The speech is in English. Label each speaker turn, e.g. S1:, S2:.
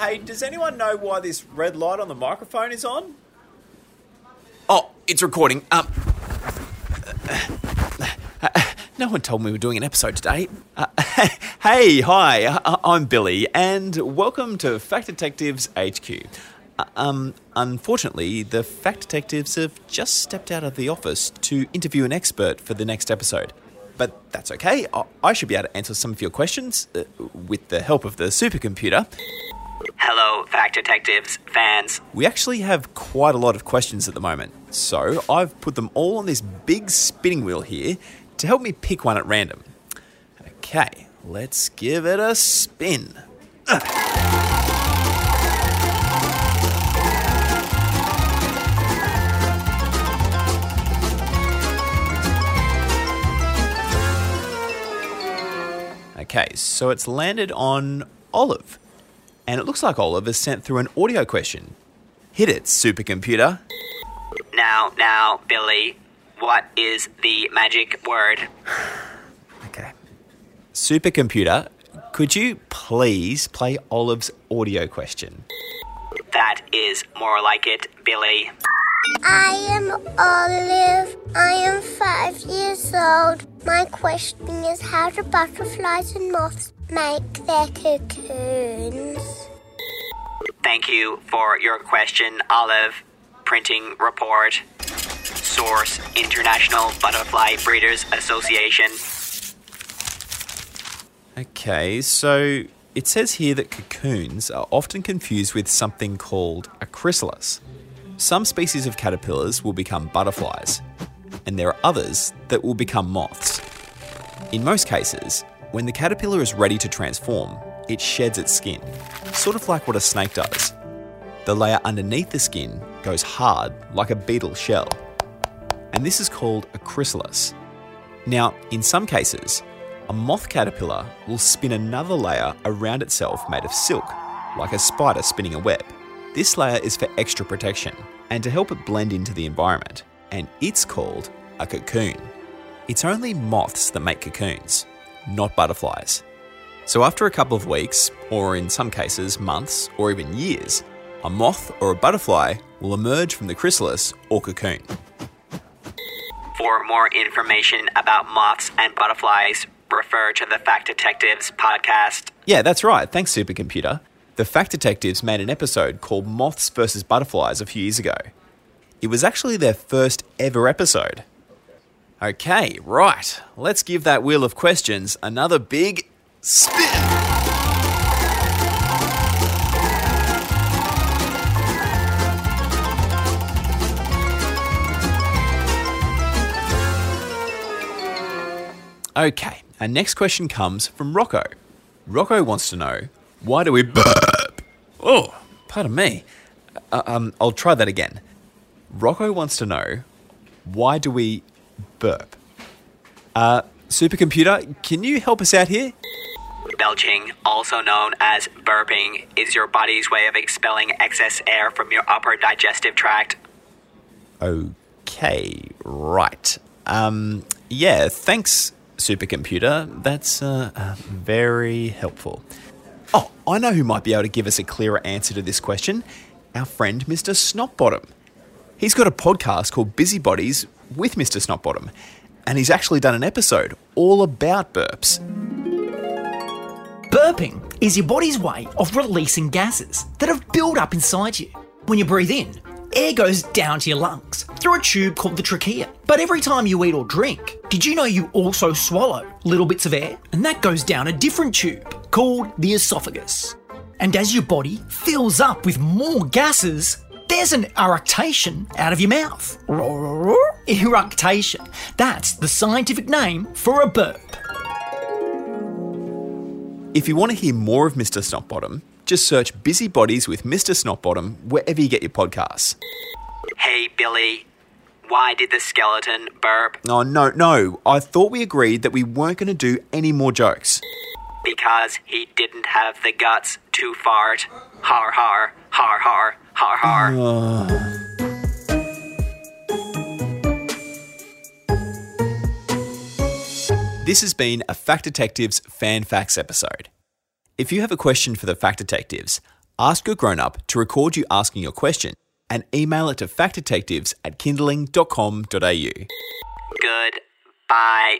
S1: Hey, does anyone know why this red light on the microphone is on?
S2: Oh, it's recording. Um, no one told me we were doing an episode today. Uh, hey, hi, I'm Billy, and welcome to Fact Detectives HQ. Uh, um, unfortunately, the Fact Detectives have just stepped out of the office to interview an expert for the next episode. But that's okay. I, I should be able to answer some of your questions uh, with the help of the supercomputer.
S3: Hello, Fact Detectives fans.
S2: We actually have quite a lot of questions at the moment, so I've put them all on this big spinning wheel here to help me pick one at random. Okay, let's give it a spin. Okay, so it's landed on Olive. And it looks like Olive has sent through an audio question. Hit it, supercomputer.
S3: Now, now, Billy, what is the magic word?
S2: Okay. Supercomputer, could you please play Olive's audio question?
S3: That is more like it, Billy.
S4: I am Olive. I am five years old. My question is how do butterflies and moths make their cocoons?
S3: Thank you for your question, Olive. Printing report. Source International Butterfly Breeders Association.
S2: Okay, so it says here that cocoons are often confused with something called a chrysalis. Some species of caterpillars will become butterflies, and there are others that will become moths. In most cases, when the caterpillar is ready to transform, it sheds its skin, sort of like what a snake does. The layer underneath the skin goes hard like a beetle shell, and this is called a chrysalis. Now, in some cases, a moth caterpillar will spin another layer around itself made of silk, like a spider spinning a web. This layer is for extra protection and to help it blend into the environment, and it's called a cocoon. It's only moths that make cocoons, not butterflies. So, after a couple of weeks, or in some cases, months, or even years, a moth or a butterfly will emerge from the chrysalis or cocoon.
S3: For more information about moths and butterflies, refer to the Fact Detectives podcast.
S2: Yeah, that's right. Thanks, Supercomputer. The Fact Detectives made an episode called Moths vs. Butterflies a few years ago. It was actually their first ever episode. Okay, right. Let's give that wheel of questions another big spin. Okay, our next question comes from Rocco. Rocco wants to know why do we burp? Oh, pardon me. Uh, um, I'll try that again. Rocco wants to know why do we burp? Uh, supercomputer, can you help us out here?
S3: Belching, also known as burping, is your body's way of expelling excess air from your upper digestive tract.
S2: Okay, right. Um, yeah, thanks, supercomputer. That's uh, uh, very helpful. Oh, I know who might be able to give us a clearer answer to this question. Our friend, Mr. Snotbottom. He's got a podcast called Busybodies with Mr. Snotbottom, and he's actually done an episode all about burps.
S5: Burping is your body's way of releasing gases that have built up inside you. When you breathe in, air goes down to your lungs through a tube called the trachea. But every time you eat or drink, did you know you also swallow little bits of air? And that goes down a different tube called the esophagus. And as your body fills up with more gases, there's an eructation out of your mouth. Eructation. That's the scientific name for a burp.
S2: If you want to hear more of Mr. Snotbottom, just search Busybodies with Mr. Snotbottom wherever you get your podcasts.
S3: Hey, Billy, why did the skeleton burp?
S2: Oh, no, no. I thought we agreed that we weren't going to do any more jokes.
S3: Because he didn't have the guts to fart. Har har, har har, har har. Ah.
S2: This has been a Fact Detectives Fan Facts episode. If you have a question for the Fact Detectives, Ask your grown up to record you asking your question and email it to factdetectives at kinderling.com.au.
S3: Goodbye.